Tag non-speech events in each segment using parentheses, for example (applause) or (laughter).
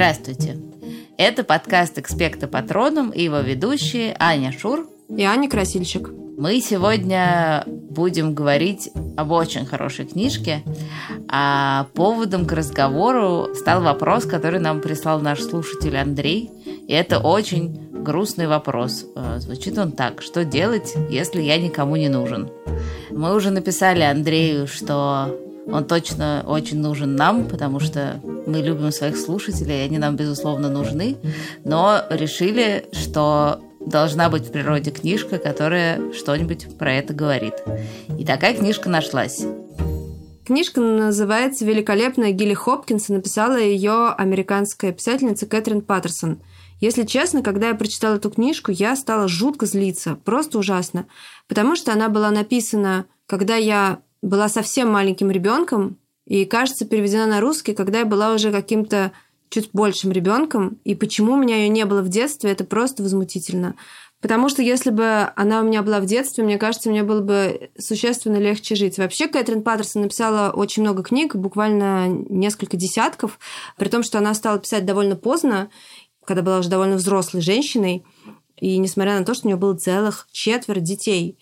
Здравствуйте! Это подкаст «Экспекта Патроном» и его ведущие Аня Шур и Аня Красильщик. Мы сегодня будем говорить об очень хорошей книжке, а поводом к разговору стал вопрос, который нам прислал наш слушатель Андрей, и это очень грустный вопрос. Э, звучит он так. Что делать, если я никому не нужен? Мы уже написали Андрею, что он точно очень нужен нам, потому что мы любим своих слушателей, они нам, безусловно, нужны. Но решили, что должна быть в природе книжка, которая что-нибудь про это говорит. И такая книжка нашлась. Книжка называется «Великолепная Гилли Хопкинс», и написала ее американская писательница Кэтрин Паттерсон. Если честно, когда я прочитала эту книжку, я стала жутко злиться, просто ужасно, потому что она была написана, когда я была совсем маленьким ребенком, и, кажется, переведена на русский, когда я была уже каким-то чуть большим ребенком. И почему у меня ее не было в детстве, это просто возмутительно. Потому что если бы она у меня была в детстве, мне кажется, мне было бы существенно легче жить. Вообще, Кэтрин Паттерсон написала очень много книг, буквально несколько десятков, при том, что она стала писать довольно поздно, когда была уже довольно взрослой женщиной, и несмотря на то, что у нее было целых четверо детей.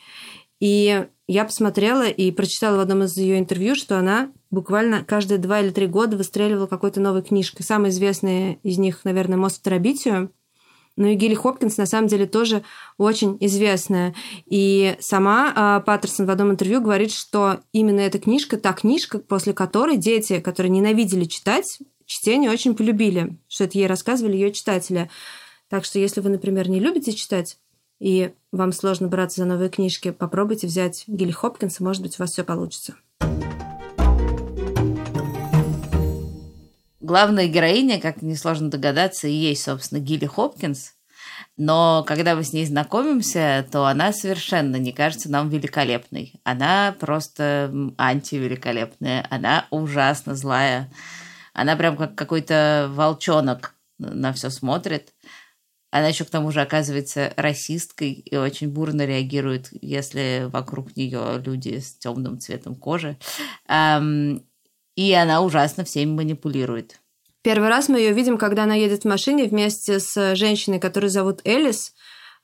И я посмотрела и прочитала в одном из ее интервью, что она буквально каждые два или три года выстреливала какой-то новой книжкой. Самая известная из них, наверное, «Мост в Терабитию». Ну и Гилли Хопкинс на самом деле тоже очень известная. И сама а, Паттерсон в одном интервью говорит, что именно эта книжка, та книжка, после которой дети, которые ненавидели читать, чтение очень полюбили, что это ей рассказывали ее читатели. Так что если вы, например, не любите читать, и вам сложно браться за новые книжки, попробуйте взять Гилли Хопкинса, может быть, у вас все получится. Главная героиня, как несложно догадаться, и есть, собственно, Гилли Хопкинс. Но когда мы с ней знакомимся, то она совершенно не кажется нам великолепной. Она просто антивеликолепная. Она ужасно злая. Она прям как какой-то волчонок на все смотрит. Она еще к тому же оказывается расисткой и очень бурно реагирует, если вокруг нее люди с темным цветом кожи. И она ужасно всеми манипулирует. Первый раз мы ее видим, когда она едет в машине вместе с женщиной, которую зовут Элис.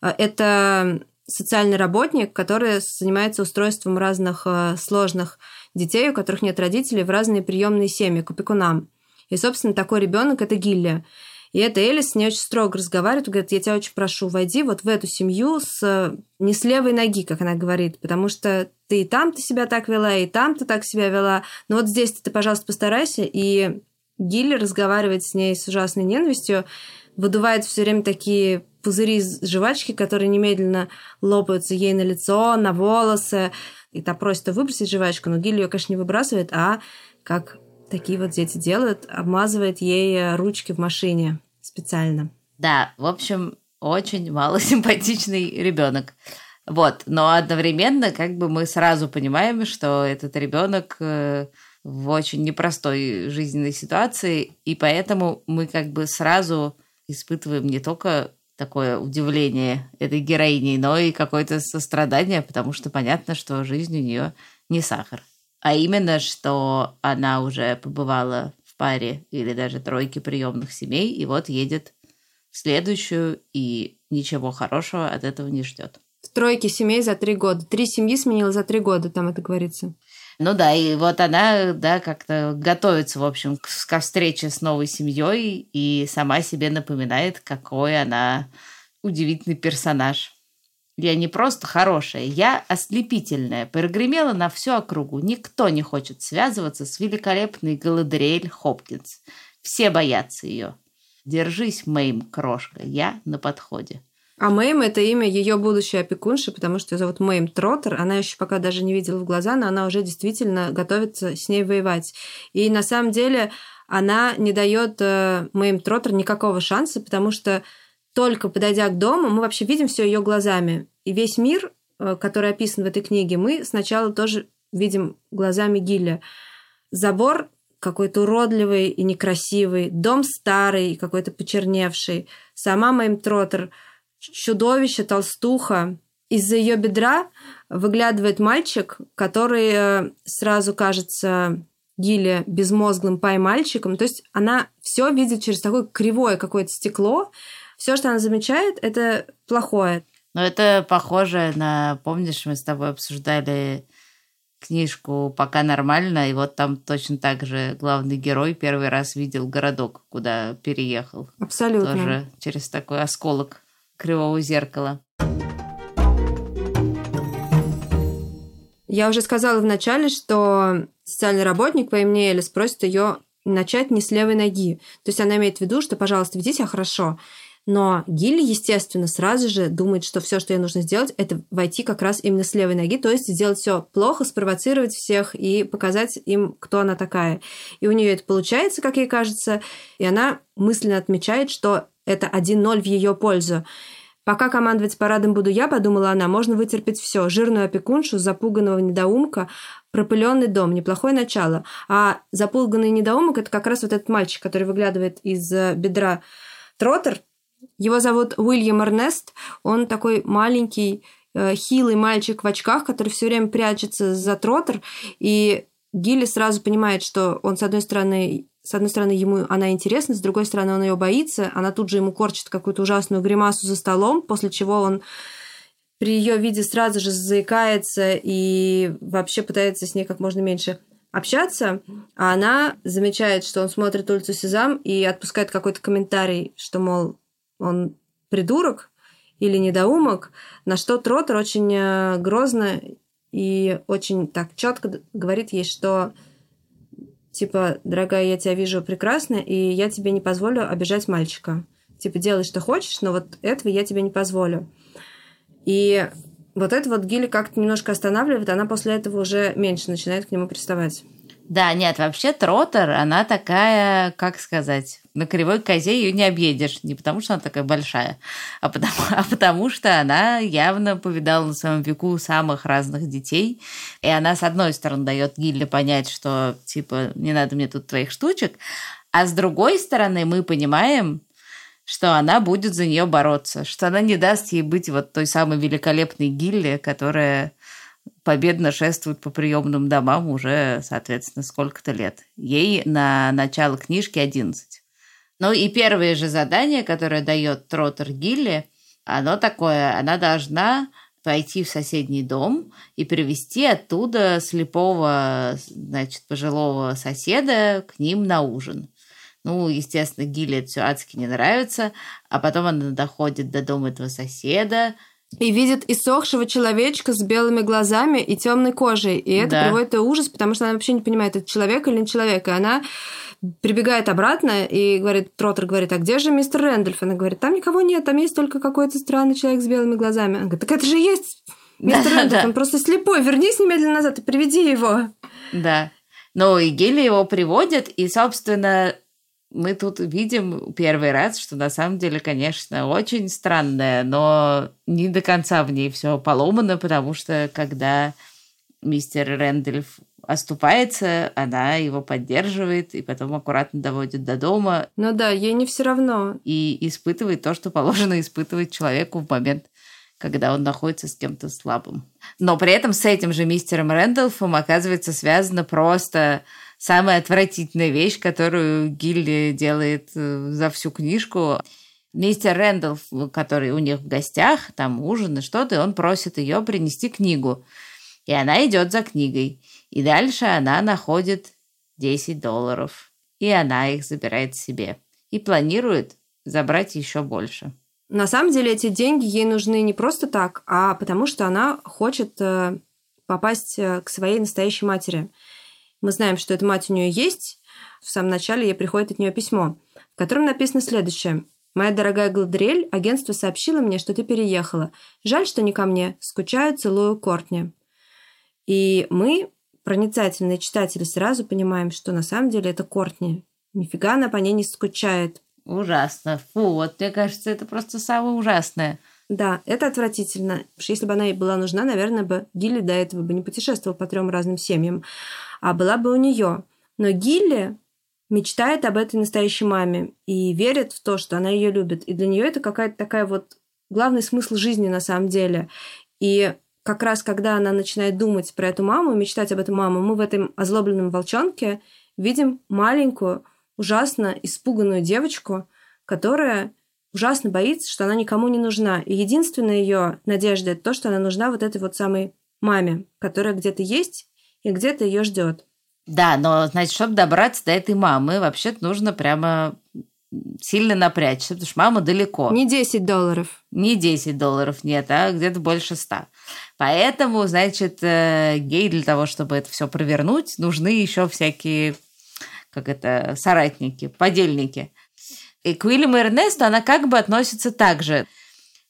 А, это социальный работник, который занимается устройством разных э, сложных детей, у которых нет родителей, в разные приемные семьи к опекунам. И, собственно, такой ребенок это Гилли. И эта Элис с ней очень строго разговаривает, говорит, я тебя очень прошу, войди вот в эту семью с не с левой ноги, как она говорит, потому что ты и там ты себя так вела, и там ты так себя вела, но вот здесь ты, пожалуйста, постарайся. И Гилли разговаривает с ней с ужасной ненавистью, выдувает все время такие пузыри из жвачки, которые немедленно лопаются ей на лицо, на волосы. И та просит выбросить жвачку, но Гилли ее, конечно, не выбрасывает, а как такие вот дети делают, обмазывает ей ручки в машине специально. Да, в общем, очень малосимпатичный ребенок. Вот, но одновременно как бы мы сразу понимаем, что этот ребенок э, в очень непростой жизненной ситуации, и поэтому мы как бы сразу испытываем не только такое удивление этой героини, но и какое-то сострадание, потому что понятно, что жизнь у нее не сахар. А именно, что она уже побывала в паре или даже тройке приемных семей, и вот едет в следующую, и ничего хорошего от этого не ждет. В тройке семей за три года. Три семьи сменила за три года, там это говорится. Ну да, и вот она, да, как-то готовится, в общем, к, ко встрече с новой семьей и сама себе напоминает, какой она удивительный персонаж. Я не просто хорошая, я ослепительная, прогремела на всю округу. Никто не хочет связываться с великолепной Галадриэль Хопкинс. Все боятся ее. Держись, Мэйм, крошка, я на подходе. А Мэйм – это имя ее будущей опекунши, потому что ее зовут Мэйм Троттер. Она еще пока даже не видела в глаза, но она уже действительно готовится с ней воевать. И на самом деле она не дает э, Мэйм Троттер никакого шанса, потому что только подойдя к дому, мы вообще видим все ее глазами. И весь мир, э, который описан в этой книге, мы сначала тоже видим глазами Гилля. Забор какой-то уродливый и некрасивый, дом старый, какой-то почерневший, сама Мэйм Троттер, чудовище, толстуха. Из-за ее бедра выглядывает мальчик, который э, сразу кажется Гилли безмозглым пай-мальчиком. То есть она все видит через такое кривое какое-то стекло. Все, что она замечает, это плохое. Но это похоже на... Помнишь, мы с тобой обсуждали книжку «Пока нормально», и вот там точно так же главный герой первый раз видел городок, куда переехал. Абсолютно. Тоже через такой осколок кривого зеркала. Я уже сказала в начале, что социальный работник по имени Элис просит ее начать не с левой ноги. То есть она имеет в виду, что, пожалуйста, веди себя хорошо. Но Гилли, естественно, сразу же думает, что все, что ей нужно сделать, это войти как раз именно с левой ноги, то есть сделать все плохо, спровоцировать всех и показать им, кто она такая. И у нее это получается, как ей кажется, и она мысленно отмечает, что это 1-0 в ее пользу. Пока командовать парадом буду я, подумала она, можно вытерпеть все. Жирную опекуншу, запуганного недоумка, пропыленный дом, неплохое начало. А запуганный недоумок – это как раз вот этот мальчик, который выглядывает из э, бедра Троттер. Его зовут Уильям Эрнест. Он такой маленький, э, хилый мальчик в очках, который все время прячется за Троттер. И Гилли сразу понимает, что он, с одной стороны, с одной стороны, ему она интересна, с другой стороны, он ее боится. Она тут же ему корчит какую-то ужасную гримасу за столом, после чего он при ее виде сразу же заикается и вообще пытается с ней как можно меньше общаться, а она замечает, что он смотрит улицу Сезам и отпускает какой-то комментарий, что, мол, он придурок или недоумок, на что Тротер очень э, грозно и очень так четко говорит ей, что типа, дорогая, я тебя вижу прекрасно, и я тебе не позволю обижать мальчика. Типа, делай, что хочешь, но вот этого я тебе не позволю. И вот это вот Гилли как-то немножко останавливает, она после этого уже меньше начинает к нему приставать. Да, нет, вообще Тротер, она такая, как сказать, на кривой козе ее не объедешь. Не потому, что она такая большая, а потому, (laughs) а потому что она явно повидала на своем веку самых разных детей. И она, с одной стороны, дает Гилле понять, что, типа, не надо мне тут твоих штучек, а с другой стороны, мы понимаем, что она будет за нее бороться, что она не даст ей быть вот той самой великолепной Гилле, которая победно шествует по приемным домам уже, соответственно, сколько-то лет. Ей на начало книжки 11. Ну и первое же задание, которое дает Тротер Гилли, оно такое, она должна пойти в соседний дом и привести оттуда слепого, значит, пожилого соседа к ним на ужин. Ну, естественно, Гилли это все адски не нравится, а потом она доходит до дома этого соседа, и видит иссохшего человечка с белыми глазами и темной кожей. И это да. приводит ее ужас, потому что она вообще не понимает, это человек или не человек. И она прибегает обратно и говорит, Троттер говорит, а где же мистер Рэндольф? Она говорит, там никого нет, там есть только какой-то странный человек с белыми глазами. Она говорит, так это же есть мистер да, Рэндольф, да. он просто слепой, вернись немедленно назад и приведи его. Да. Ну и Гелли его приводит, и, собственно, мы тут видим первый раз, что на самом деле, конечно, очень странное, но не до конца в ней все поломано, потому что когда мистер Рэндольф оступается, она его поддерживает и потом аккуратно доводит до дома. Ну да, ей не все равно. И испытывает то, что положено испытывать человеку в момент, когда он находится с кем-то слабым. Но при этом с этим же мистером Рэндольфом оказывается связано просто самая отвратительная вещь, которую Гилли делает э, за всю книжку. Мистер Рэндалф, который у них в гостях, там ужин и что-то, он просит ее принести книгу. И она идет за книгой. И дальше она находит 10 долларов. И она их забирает себе. И планирует забрать еще больше. На самом деле эти деньги ей нужны не просто так, а потому что она хочет э, попасть э, к своей настоящей матери. Мы знаем, что эта мать у нее есть. В самом начале ей приходит от нее письмо, в котором написано следующее. «Моя дорогая Гладриэль, агентство сообщило мне, что ты переехала. Жаль, что не ко мне. Скучаю, целую Кортни». И мы, проницательные читатели, сразу понимаем, что на самом деле это Кортни. Нифига она по ней не скучает. Ужасно. Фу, вот мне кажется, это просто самое ужасное. Да, это отвратительно. Потому что если бы она ей была нужна, наверное, бы Гилли до этого бы не путешествовал по трем разным семьям а была бы у нее. Но Гилли мечтает об этой настоящей маме и верит в то, что она ее любит. И для нее это какая-то такая вот главный смысл жизни на самом деле. И как раз когда она начинает думать про эту маму, мечтать об этой маме, мы в этом озлобленном волчонке видим маленькую, ужасно испуганную девочку, которая ужасно боится, что она никому не нужна. И единственная ее надежда это то, что она нужна вот этой вот самой маме, которая где-то есть и где-то ее ждет. Да, но, значит, чтобы добраться до этой мамы, вообще-то нужно прямо сильно напрячься, потому что мама далеко. Не 10 долларов. Не 10 долларов, нет, а где-то больше 100. Поэтому, значит, э, гей для того, чтобы это все провернуть, нужны еще всякие, как это, соратники, подельники. И к Уильяму Эрнесту она как бы относится так же.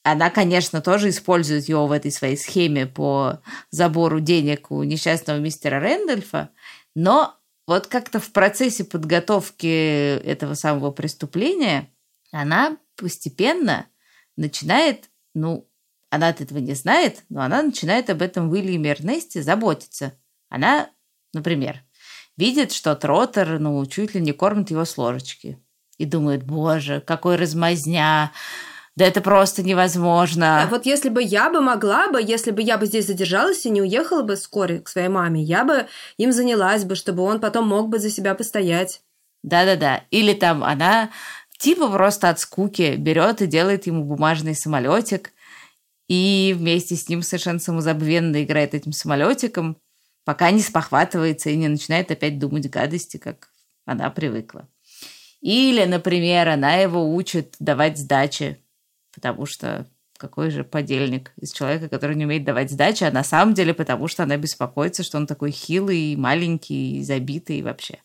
Она, конечно, тоже использует его в этой своей схеме по забору денег у несчастного мистера Рэндольфа, но вот как-то в процессе подготовки этого самого преступления она постепенно начинает, ну, она от этого не знает, но она начинает об этом Уильяме Эрнесте заботиться. Она, например, видит, что Троттер, ну, чуть ли не кормит его с ложечки. И думает, боже, какой размазня, да это просто невозможно. А вот если бы я бы могла бы, если бы я бы здесь задержалась и не уехала бы вскоре к своей маме, я бы им занялась бы, чтобы он потом мог бы за себя постоять. Да-да-да. Или там она типа просто от скуки берет и делает ему бумажный самолетик, и вместе с ним совершенно самозабвенно играет этим самолетиком, пока не спохватывается и не начинает опять думать гадости, как она привыкла. Или, например, она его учит давать сдачи потому что какой же подельник из человека, который не умеет давать сдачи, а на самом деле потому что она беспокоится, что он такой хилый, маленький, забитый вообще.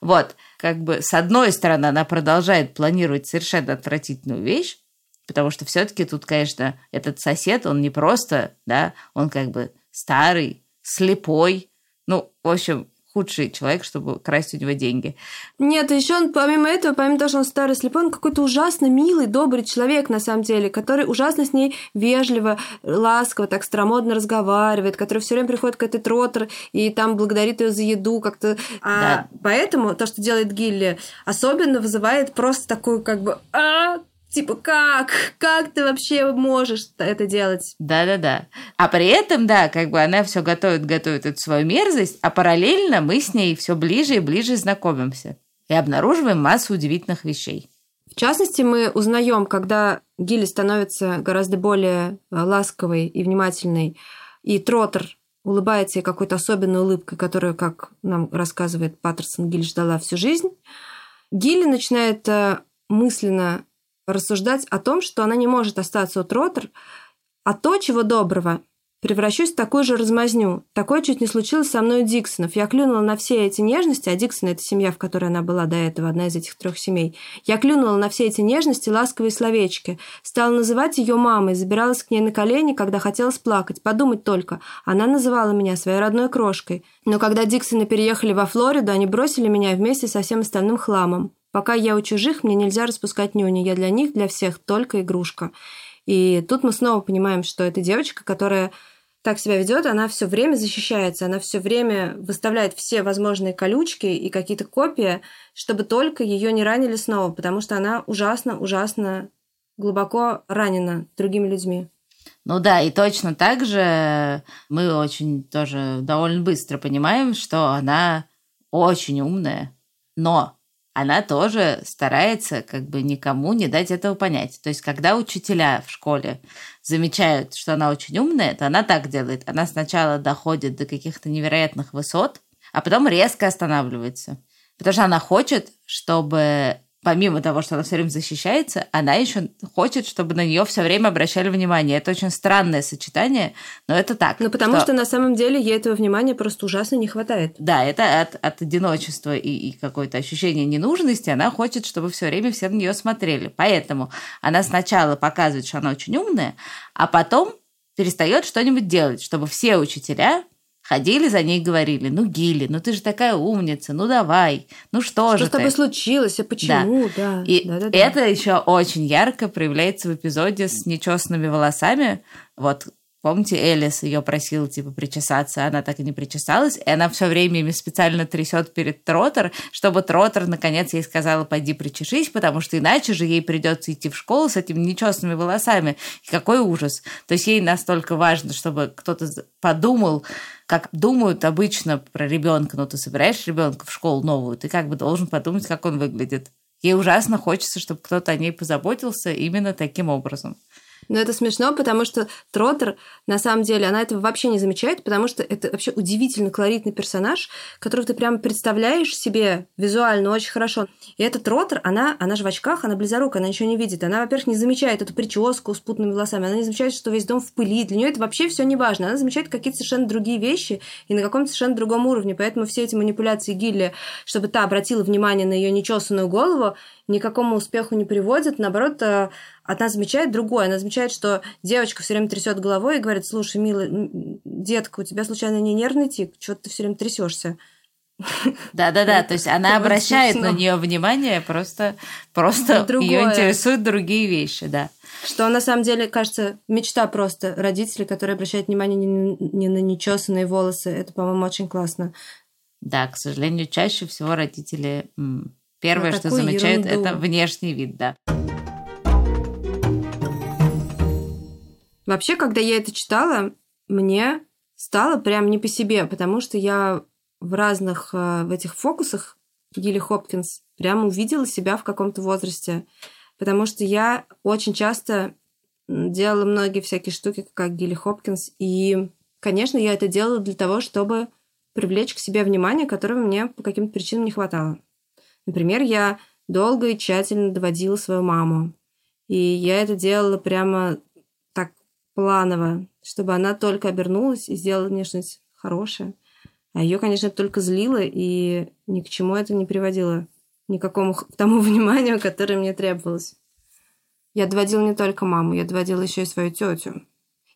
Вот, как бы с одной стороны она продолжает планировать совершенно отвратительную вещь, потому что все-таки тут, конечно, этот сосед, он не просто, да, он как бы старый, слепой, ну, в общем, худший человек, чтобы красть у него деньги. Нет, еще он, помимо этого, помимо того, что он старый слепой, он какой-то ужасно милый, добрый человек, на самом деле, который ужасно с ней вежливо, ласково, так старомодно разговаривает, который все время приходит к этой тротер и там благодарит ее за еду как-то. А да. поэтому то, что делает Гилли, особенно вызывает просто такую как бы а Типа, как? Как ты вообще можешь это делать? Да-да-да. А при этом, да, как бы она все готовит, готовит эту свою мерзость, а параллельно мы с ней все ближе и ближе знакомимся и обнаруживаем массу удивительных вещей. В частности, мы узнаем, когда Гилли становится гораздо более э, ласковой и внимательной, и Тротер улыбается ей какой-то особенной улыбкой, которую, как нам рассказывает Паттерсон, Гилли ждала всю жизнь. Гилли начинает э, мысленно рассуждать о том, что она не может остаться у Тротер, а то, чего доброго, превращусь в такую же размазню. Такое чуть не случилось со мной у Диксонов. Я клюнула на все эти нежности, а Диксон – это семья, в которой она была до этого, одна из этих трех семей. Я клюнула на все эти нежности, ласковые словечки. Стала называть ее мамой, забиралась к ней на колени, когда хотелось плакать. Подумать только, она называла меня своей родной крошкой. Но когда Диксоны переехали во Флориду, они бросили меня вместе со всем остальным хламом. Пока я у чужих, мне нельзя распускать нюни. Я для них, для всех только игрушка. И тут мы снова понимаем, что эта девочка, которая так себя ведет, она все время защищается, она все время выставляет все возможные колючки и какие-то копии, чтобы только ее не ранили снова, потому что она ужасно, ужасно глубоко ранена другими людьми. Ну да, и точно так же мы очень тоже довольно быстро понимаем, что она очень умная, но она тоже старается как бы никому не дать этого понять. То есть, когда учителя в школе замечают, что она очень умная, то она так делает. Она сначала доходит до каких-то невероятных высот, а потом резко останавливается. Потому что она хочет, чтобы помимо того, что она все время защищается, она еще хочет, чтобы на нее все время обращали внимание. Это очень странное сочетание, но это так. Ну, потому что... что на самом деле ей этого внимания просто ужасно не хватает. Да, это от, от одиночества и, и какое-то ощущение ненужности. Она хочет, чтобы все время все на нее смотрели. Поэтому она сначала показывает, что она очень умная, а потом перестает что-нибудь делать, чтобы все учителя Ходили за ней и говорили, ну, Гили, ну ты же такая умница, ну давай, ну что, что же Что с тобой ты? случилось, а почему, да. да. И да, да, да. это еще очень ярко проявляется в эпизоде с нечестными волосами. Вот Помните, Элис ее просила, типа, причесаться, она так и не причесалась, и она все время ими специально трясет перед Тротер, чтобы Тротер, наконец, ей сказала, пойди причешись, потому что иначе же ей придется идти в школу с этими нечестными волосами. И какой ужас. То есть ей настолько важно, чтобы кто-то подумал, как думают обычно про ребенка. Ну, ты собираешь ребенка в школу новую, ты как бы должен подумать, как он выглядит. Ей ужасно хочется, чтобы кто-то о ней позаботился именно таким образом. Но это смешно, потому что Тротер, на самом деле, она этого вообще не замечает, потому что это вообще удивительно колоритный персонаж, которого ты прямо представляешь себе визуально очень хорошо. И эта Тротер, она, она же в очках, она близорукая, она ничего не видит. Она, во-первых, не замечает эту прическу с путными волосами, она не замечает, что весь дом в пыли. Для нее это вообще все не важно. Она замечает какие-то совершенно другие вещи и на каком-то совершенно другом уровне. Поэтому все эти манипуляции Гилли, чтобы та обратила внимание на ее нечесанную голову, никакому успеху не приводят. Наоборот, она замечает другое. Она замечает, что девочка все время трясет головой и говорит, слушай, милый, детка, у тебя случайно не нервный тик? Чего ты все время трясешься? Да-да-да, то есть она обращает на нее внимание, просто, просто ее интересуют другие вещи, да. Что на самом деле, кажется, мечта просто родителей, которые обращают внимание не, на нечесанные волосы. Это, по-моему, очень классно. Да, к сожалению, чаще всего родители первое, что замечают, это внешний вид, да. Вообще, когда я это читала, мне стало прям не по себе, потому что я в разных э, в этих фокусах Гилли Хопкинс прям увидела себя в каком-то возрасте, потому что я очень часто делала многие всякие штуки, как Гилли Хопкинс, и, конечно, я это делала для того, чтобы привлечь к себе внимание, которого мне по каким-то причинам не хватало. Например, я долго и тщательно доводила свою маму, и я это делала прямо планово, чтобы она только обернулась и сделала внешность хорошая. А ее, конечно, только злило, и ни к чему это не приводило, никакому тому (laughs) вниманию, которое мне требовалось. Я доводила не только маму, я доводила еще и свою тетю.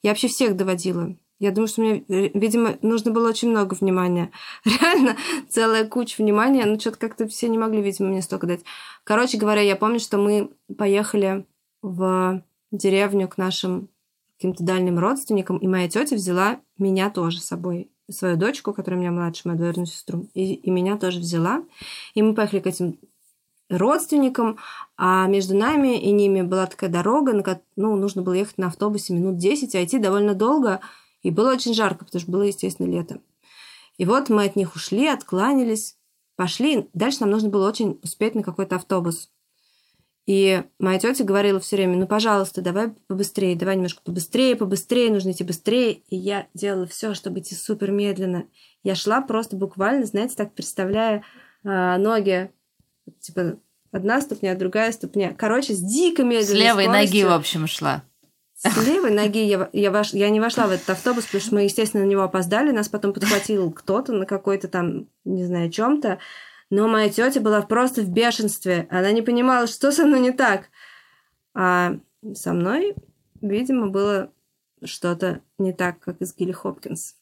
Я вообще всех доводила. Я думаю, что мне, видимо, нужно было очень много внимания. (laughs) Реально, целая куча внимания. Но что-то как-то все не могли, видимо, мне столько дать. Короче говоря, я помню, что мы поехали в деревню к нашим каким-то дальним родственникам, и моя тетя взяла меня тоже с собой, свою дочку, которая у меня младше, мою двоюродную сестру, и, и меня тоже взяла. И мы поехали к этим родственникам, а между нами и ними была такая дорога, на которой ну, нужно было ехать на автобусе минут 10, а идти довольно долго, и было очень жарко, потому что было, естественно, лето. И вот мы от них ушли, откланялись, пошли. Дальше нам нужно было очень успеть на какой-то автобус. И моя тетя говорила все время, ну, пожалуйста, давай побыстрее, давай немножко побыстрее, побыстрее, нужно идти быстрее. И я делала все, чтобы идти супер медленно. Я шла просто буквально, знаете, так представляя э, ноги, типа одна ступня, другая ступня. Короче, с дико медленной С левой скоростью. ноги, в общем, шла. С левой ноги я, я, вош, я не вошла в этот автобус, потому что мы, естественно, на него опоздали. Нас потом подхватил кто-то на какой-то там, не знаю, чем-то. Но моя тетя была просто в бешенстве. Она не понимала, что со мной не так. А со мной, видимо, было что-то не так, как из Гилли Хопкинс.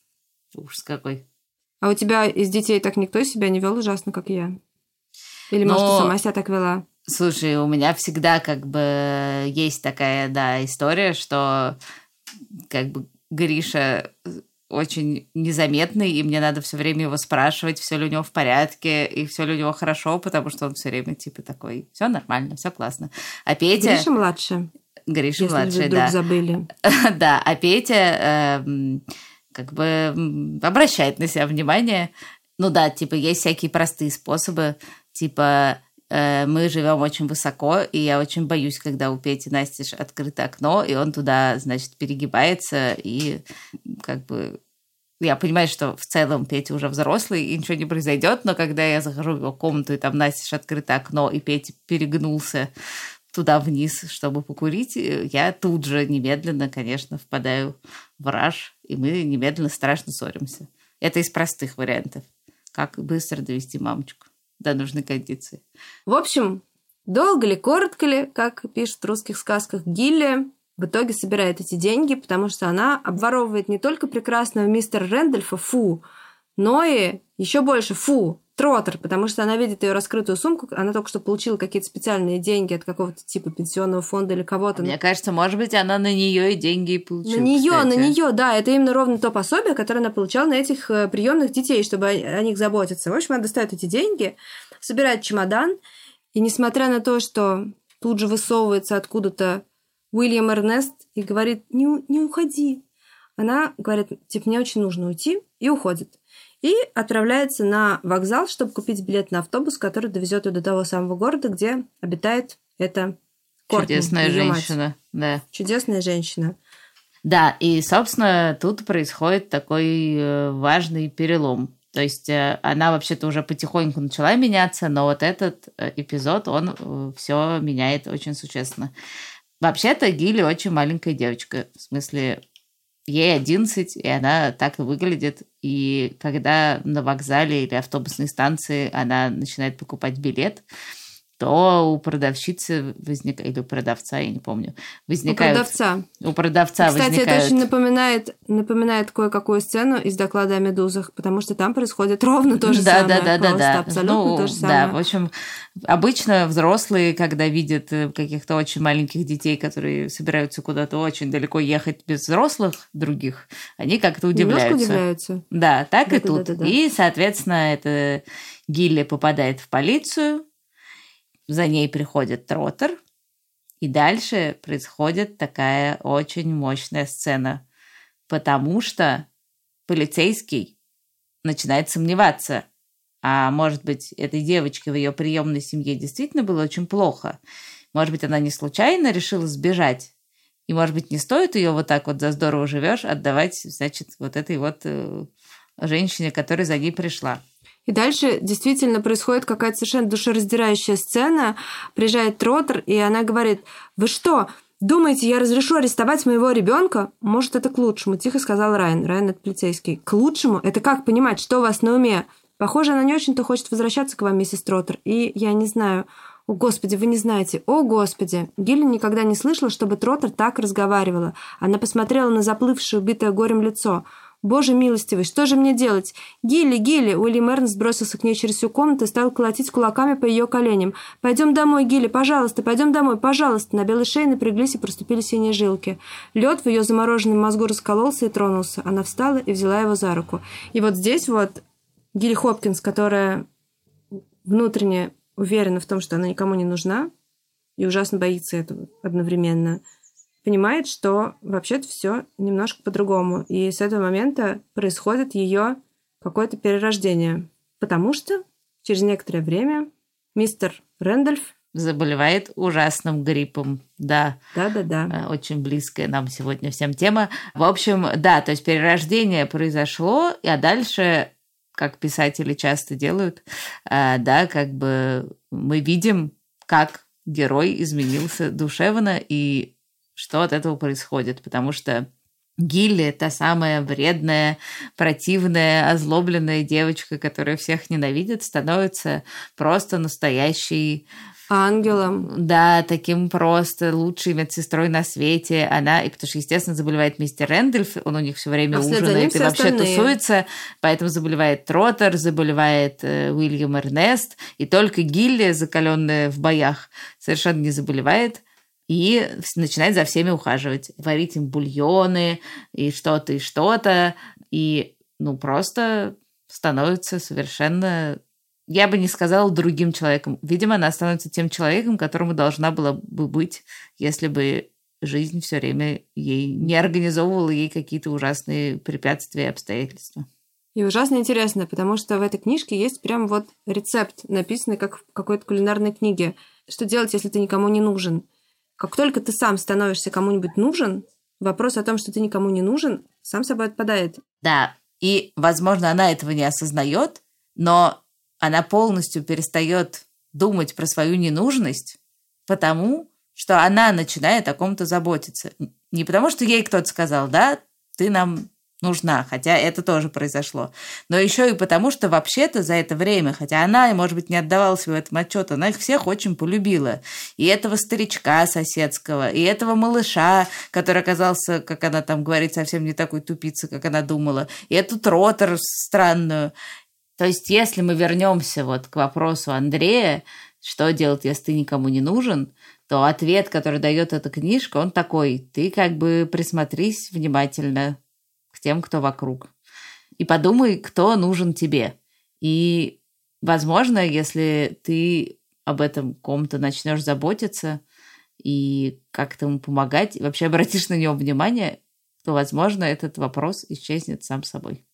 Ужас какой. А у тебя из детей так никто себя не вел ужасно, как я? Или, Но... может, ты сама себя так вела? Слушай, у меня всегда как бы есть такая, да, история, что как бы Гриша очень незаметный, и мне надо все время его спрашивать, все ли у него в порядке, и все ли у него хорошо, потому что он все время типа такой, все нормально, все классно. А Петя... Гриша младше. Гриша Если младший, да. забыли. (laughs) да, а Петя э, как бы обращает на себя внимание. Ну да, типа есть всякие простые способы, типа мы живем очень высоко, и я очень боюсь, когда у Пети настежь открыто окно, и он туда, значит, перегибается, и как бы я понимаю, что в целом Петя уже взрослый, и ничего не произойдет, но когда я захожу в его комнату, и там настежь открыто окно, и Петя перегнулся туда вниз, чтобы покурить, э, я тут же немедленно, конечно, впадаю в раж, и мы немедленно страшно ссоримся. Это из простых вариантов. Как быстро довести мамочку до нужной кондиции. В общем, долго ли, коротко ли, как пишут в русских сказках, Гилли в итоге собирает эти деньги, потому что она обворовывает не только прекрасного мистера Рэндольфа, фу, но и еще больше фу, Тротер, потому что она видит ее раскрытую сумку, она только что получила какие-то специальные деньги от какого-то типа пенсионного фонда или кого-то. Мне кажется, может быть, она на нее и деньги и получила. На нее, кстати. на нее, да, это именно ровно то пособие, которое она получала на этих э, приемных детей, чтобы о, о них заботиться. В общем, она достает эти деньги, собирает чемодан, и несмотря на то, что тут же высовывается откуда-то Уильям Эрнест и говорит, не, не уходи. Она говорит, типа, мне очень нужно уйти, и уходит. И отправляется на вокзал, чтобы купить билет на автобус, который довезет ее до того самого города, где обитает эта Кортни, Чудесная её мать. женщина, да. Чудесная женщина. Да, и, собственно, тут происходит такой э, важный перелом. То есть э, она вообще-то уже потихоньку начала меняться, но вот этот э, эпизод, он все меняет очень существенно. Вообще-то Гилли очень маленькая девочка. В смысле, ей 11, и она так и выглядит. И когда на вокзале или автобусной станции она начинает покупать билет, то у продавщицы возникает, или у продавца, я не помню, возникают... У продавца. У продавца Кстати, возникают... это очень напоминает, напоминает кое-какую сцену из доклада о медузах, потому что там происходит ровно то же да, самое. Да, да, да. Абсолютно ну, то же самое. Да, в общем, обычно взрослые, когда видят э, каких-то очень маленьких детей, которые собираются куда-то очень далеко ехать без взрослых других, они как-то удивляются. Немножко удивляются. Да, так Да, и да, тут. да, да, да. И, соответственно, это Гилли попадает в полицию, за ней приходит Тротер, и дальше происходит такая очень мощная сцена, потому что полицейский начинает сомневаться, а может быть, этой девочке в ее приемной семье действительно было очень плохо. Может быть, она не случайно решила сбежать. И, может быть, не стоит ее вот так вот за здорово живешь отдавать, значит, вот этой вот э, женщине, которая за ней пришла. И дальше действительно происходит какая-то совершенно душераздирающая сцена. Приезжает Тротер, и она говорит, вы что, думаете, я разрешу арестовать моего ребенка? Может, это к лучшему, тихо сказал Райан. Райан это полицейский. К лучшему? Это как понимать, что у вас на уме? Похоже, она не очень-то хочет возвращаться к вам, миссис Тротер. И я не знаю... О, Господи, вы не знаете. О, Господи! Гилли никогда не слышала, чтобы Тротер так разговаривала. Она посмотрела на заплывшее, убитое горем лицо. Боже милостивый, что же мне делать? Гилли, Гилли! Уильям Эрнст бросился к ней через всю комнату и стал колотить кулаками по ее коленям. Пойдем домой, Гилли, пожалуйста, пойдем домой, пожалуйста. На белой шее напряглись и проступили синие жилки. Лед в ее замороженном мозгу раскололся и тронулся. Она встала и взяла его за руку. И вот здесь вот Гилли Хопкинс, которая внутренне уверена в том, что она никому не нужна, и ужасно боится этого одновременно, понимает, что вообще-то все немножко по-другому. И с этого момента происходит ее какое-то перерождение. Потому что через некоторое время мистер Рэндольф Заболевает ужасным гриппом, да. Да-да-да. Э, Очень близкая нам сегодня всем тема. В общем, да, то есть перерождение произошло, а дальше, как писатели часто делают, э, да, как бы мы видим, как герой изменился душевно и что от этого происходит, потому что Гилли, та самая вредная, противная, озлобленная девочка, которая всех ненавидит, становится просто настоящей Ангелом. да, таким просто лучшей медсестрой на свете. Она, и потому что, естественно, заболевает мистер Рэндольф, он у них все время А ужинает и вообще остальные. тусуется, поэтому заболевает Тротер, заболевает э, Уильям Эрнест, и только Гилли, закаленная в боях, совершенно не заболевает и начинает за всеми ухаживать, варить им бульоны и что-то, и что-то, и ну просто становится совершенно я бы не сказала другим человеком. Видимо, она становится тем человеком, которому должна была бы быть, если бы жизнь все время ей не организовывала ей какие-то ужасные препятствия и обстоятельства. И ужасно интересно, потому что в этой книжке есть прям вот рецепт, написанный как в какой-то кулинарной книге. Что делать, если ты никому не нужен? Как только ты сам становишься кому-нибудь нужен, вопрос о том, что ты никому не нужен, сам собой отпадает. Да, и, возможно, она этого не осознает, но она полностью перестает думать про свою ненужность, потому что она начинает о ком-то заботиться. Не потому, что ей кто-то сказал, да, ты нам нужна, хотя это тоже произошло, но еще и потому, что вообще-то за это время, хотя она, может быть, не отдавала себе в этом отчет, она их всех очень полюбила. И этого старичка соседского, и этого малыша, который оказался, как она там говорит, совсем не такой тупицей, как она думала, и эту тротер странную. То есть, если мы вернемся вот к вопросу Андрея, что делать, если ты никому не нужен, то ответ, который дает эта книжка, он такой, ты как бы присмотрись внимательно тем, кто вокруг. И подумай, кто нужен тебе. И, возможно, если ты об этом ком-то начнешь заботиться и как-то ему помогать, и вообще обратишь на него внимание, то, возможно, этот вопрос исчезнет сам собой.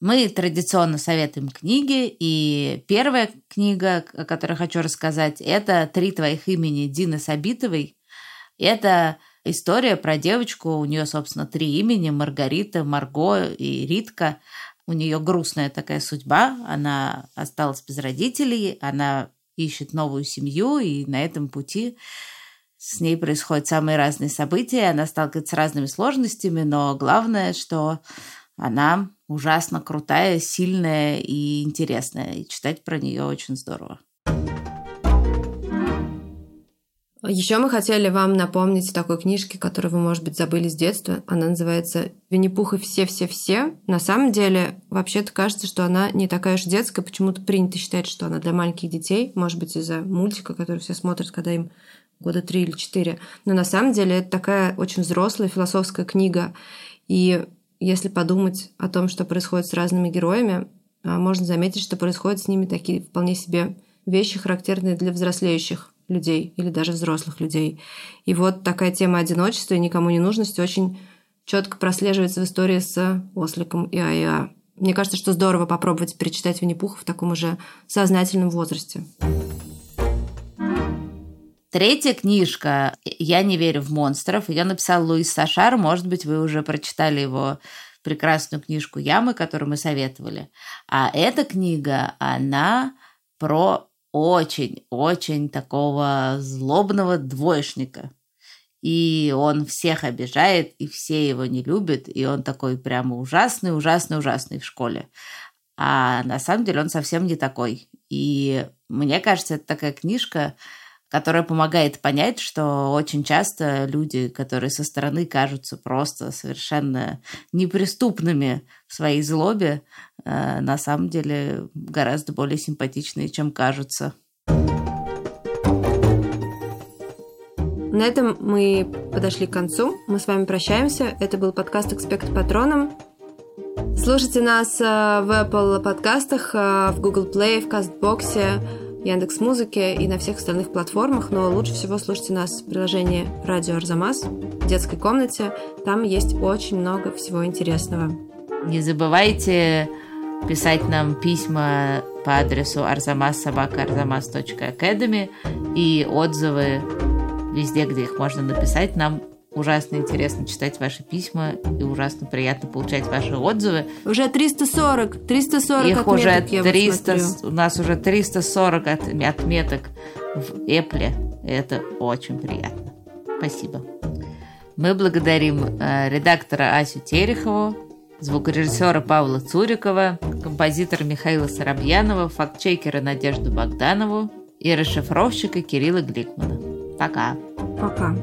Мы традиционно советуем книги, и первая книга, о которой хочу рассказать, это «Три твоих имени» Дины Сабитовой. Это история про девочку, у нее, собственно, три имени – Маргарита, Марго и Ритка. У нее грустная такая судьба, она осталась без родителей, она ищет новую семью, и на этом пути с ней происходят самые разные события, она сталкивается с разными сложностями, но главное, что она ужасно крутая, сильная и интересная. И читать про нее очень здорово. Еще мы хотели вам напомнить о такой книжке, которую вы, может быть, забыли с детства. Она называется «Винни-Пух и все-все-все». На самом деле, вообще-то кажется, что она не такая уж детская. Почему-то принято считать, что она для маленьких детей. Может быть, из-за мультика, который все смотрят, когда им года три или четыре. Но на самом деле это такая очень взрослая философская книга. И если подумать о том, что происходит с разными героями, а, можно заметить, что происходят с ними такие вполне себе вещи, характерные для взрослеющих людей или даже взрослых людей. И вот такая тема одиночества и никому не нужности очень четко прослеживается в истории с Осликом и АИА. Мне кажется, что здорово попробовать перечитать Винни-Пуха в таком уже сознательном возрасте. Третья книжка «Я не верю в монстров». Ее написал Луис Сашар. Может быть, вы уже прочитали его прекрасную книжку «Ямы», которую мы советовали. А эта книга, она про очень-очень такого злобного двоечника. И он всех обижает, и все его не любят, и он такой прямо ужасный, ужасный, ужасный в школе. А на самом деле он совсем не такой. И мне кажется, это такая книжка, которая помогает понять, что очень часто люди, которые со стороны кажутся просто совершенно неприступными в своей злобе, э, на самом деле гораздо более симпатичные, чем кажутся. На этом мы подошли к концу. Мы с вами прощаемся. Это был подкаст «Экспект Патроном». Слушайте нас э, в Apple подкастах, э, в Google Play, в Кастбоксе, Яндекс Музыке и на всех остальных платформах, но лучше всего слушайте нас в приложении «Радио Арзамас» в детской комнате. Там есть очень много всего интересного. Не забывайте писать нам письма по адресу arzamas.sobaka.arzamas.academy и отзывы везде, где их можно написать. Нам Ужасно интересно читать ваши письма и ужасно приятно получать ваши отзывы. Уже 340, 340 Их отметок, уже 300, у нас уже 340 отметок в Эпле. Это очень приятно. Спасибо. Мы благодарим э, редактора Асю Терехову, звукорежиссера Павла Цурикова, композитора Михаила Соробьянова, фактчекера Надежду Богданову и расшифровщика Кирилла Гликмана. Пока. Пока.